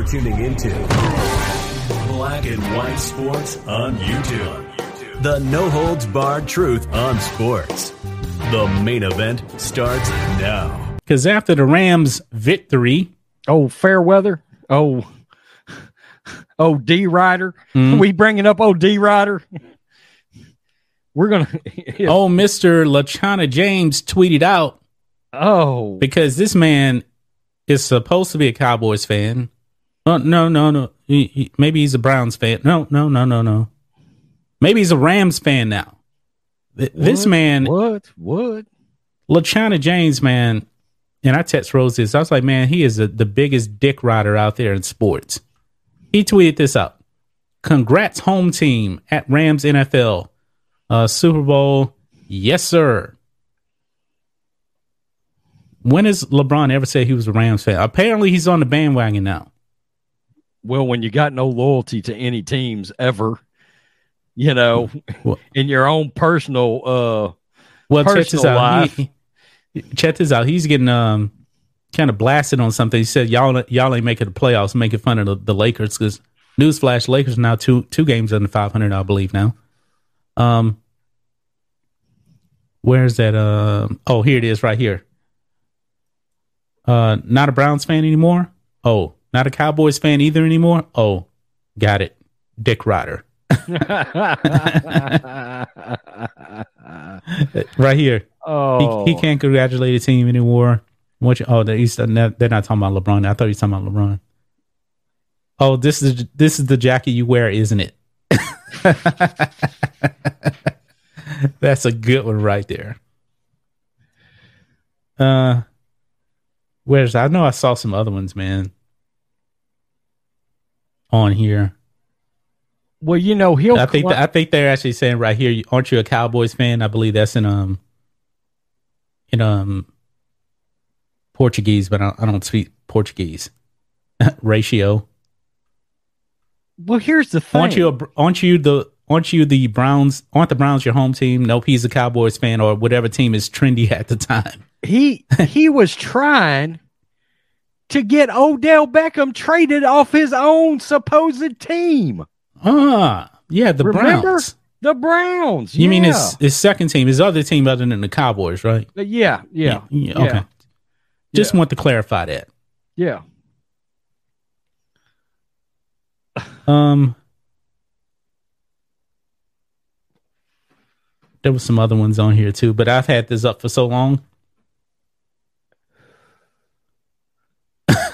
You're tuning into Black and White Sports on YouTube. The no holds barred truth on sports. The main event starts now. Because after the Rams' victory, Oh, fair weather. Oh, oh, D Rider. Mhm. We bringing up oh D Rider. We're gonna. oh, Mr. LaChana James tweeted out oh, because this man is supposed to be a Cowboys fan. Oh, no, no, no. He, he- maybe he's a Browns fan. No, no, no, no, no. Maybe he's a Rams fan now. Th- This man, What? What? LaChana James, man, and I text Rose this. I was like, man, he is the the biggest dick rider out there in sports. He tweeted this out. Congrats, home team at Rams NFL. Uh, Super Bowl. Yes, sir. When has LeBron ever said he was a Rams fan? Apparently, he's on the bandwagon now. Well, when you got no loyalty to any teams ever, you know, Well- in your own personal uh Well, check this Personal out. life. He, he- check this out. He's getting um kind of blasted on something. He said, "Y'all, y'all ain't making the playoffs, making fun of the, the Lakers." Because newsflash, Lakers are now two two games under five hundred, I believe now. Um, where's that? Uh, oh, here it is, right here. Uh, not a Browns fan anymore. Oh, not a Cowboys fan either anymore. Oh, got it. Dick Rider, right here. oh He, he can't congratulate a team anymore. What you, oh, they're, he's, they're not talking about LeBron. I thought he was talking about LeBron. Oh, this is this is the jacket you wear, isn't it? That's a good one right there. Uh, where's I know I saw some other ones, man. On here, Well, you know he'll. I think cli- I think they're actually saying right here, aren't you a Cowboys fan? I believe that's in um in um Portuguese, but I, I don't speak Portuguese. Ratio. well, here's the thing. Aren't you a, aren't you the aren't you the Browns? Aren't the Browns your home team? Nope, he's a Cowboys fan or whatever team is trendy at the time. he he was trying to get Odell Beckham traded off his own supposed team, Ah, yeah, the Remember? Browns. the Browns. You mean his his second team, his other team other than the Cowboys, right? Uh, yeah, yeah, Yeah, yeah, Okay. Just Yeah. want to clarify that. yeah. Um, there was some other ones on here too, but I've had this up for so long.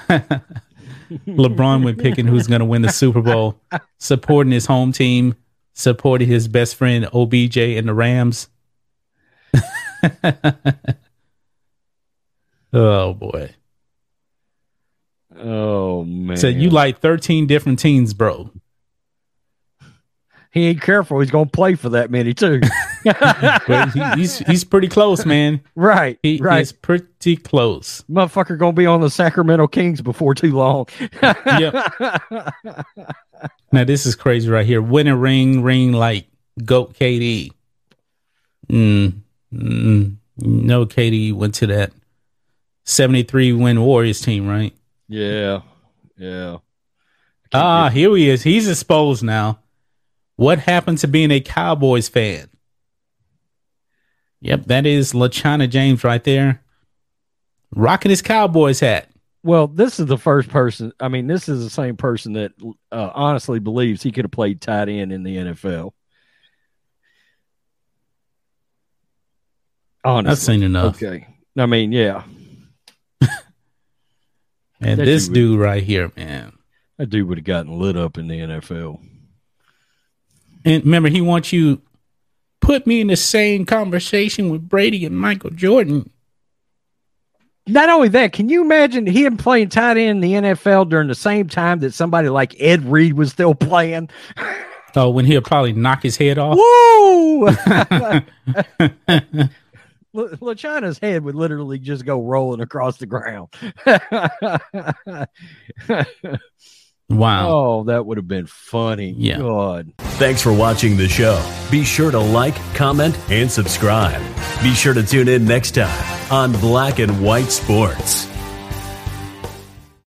LeBron when picking who's going to win the Super Bowl, supporting his home team, supporting his best friend OBJ and the Rams. oh boy! Oh man. So you like thirteen different teams, bro? He ain't careful. He's gonna play for that many too. But he, he's he's pretty close, man. right, He right. is pretty close. Motherfucker gonna be on the Sacramento Kings before too long. Yep. Now this is crazy right here. Win a ring, ring like goat KD. Mm, mm, no, KD went to that seventy-three win Warriors team, right? yeah, yeah. Ah, here he is. He's exposed now. What happened to being a Cowboys fan? Yep, that is LaChana James right there, rocking his Cowboys hat. Well, this is the first person. I mean, this is the same person that uh, honestly believes he could have played tight end in the NFL. Honestly, I've seen enough. Okay. I mean, yeah, And That this dude right here, man. that dude would have gotten lit up in the NFL. And remember, he wants you put me in the same conversation with Brady and Michael Jordan. Not only that, can you imagine him playing tight end in the NFL during the same time that somebody like Ed Reed was still playing? Oh, when he'll probably knock his head off. Woo! La- LaChina's head would literally just go rolling across the ground. Wow. oh, that would have been funny. Yeah. God. Thanks for watching the show. Be sure to like, comment, and subscribe. Be sure to tune in next time on Black and White Sports.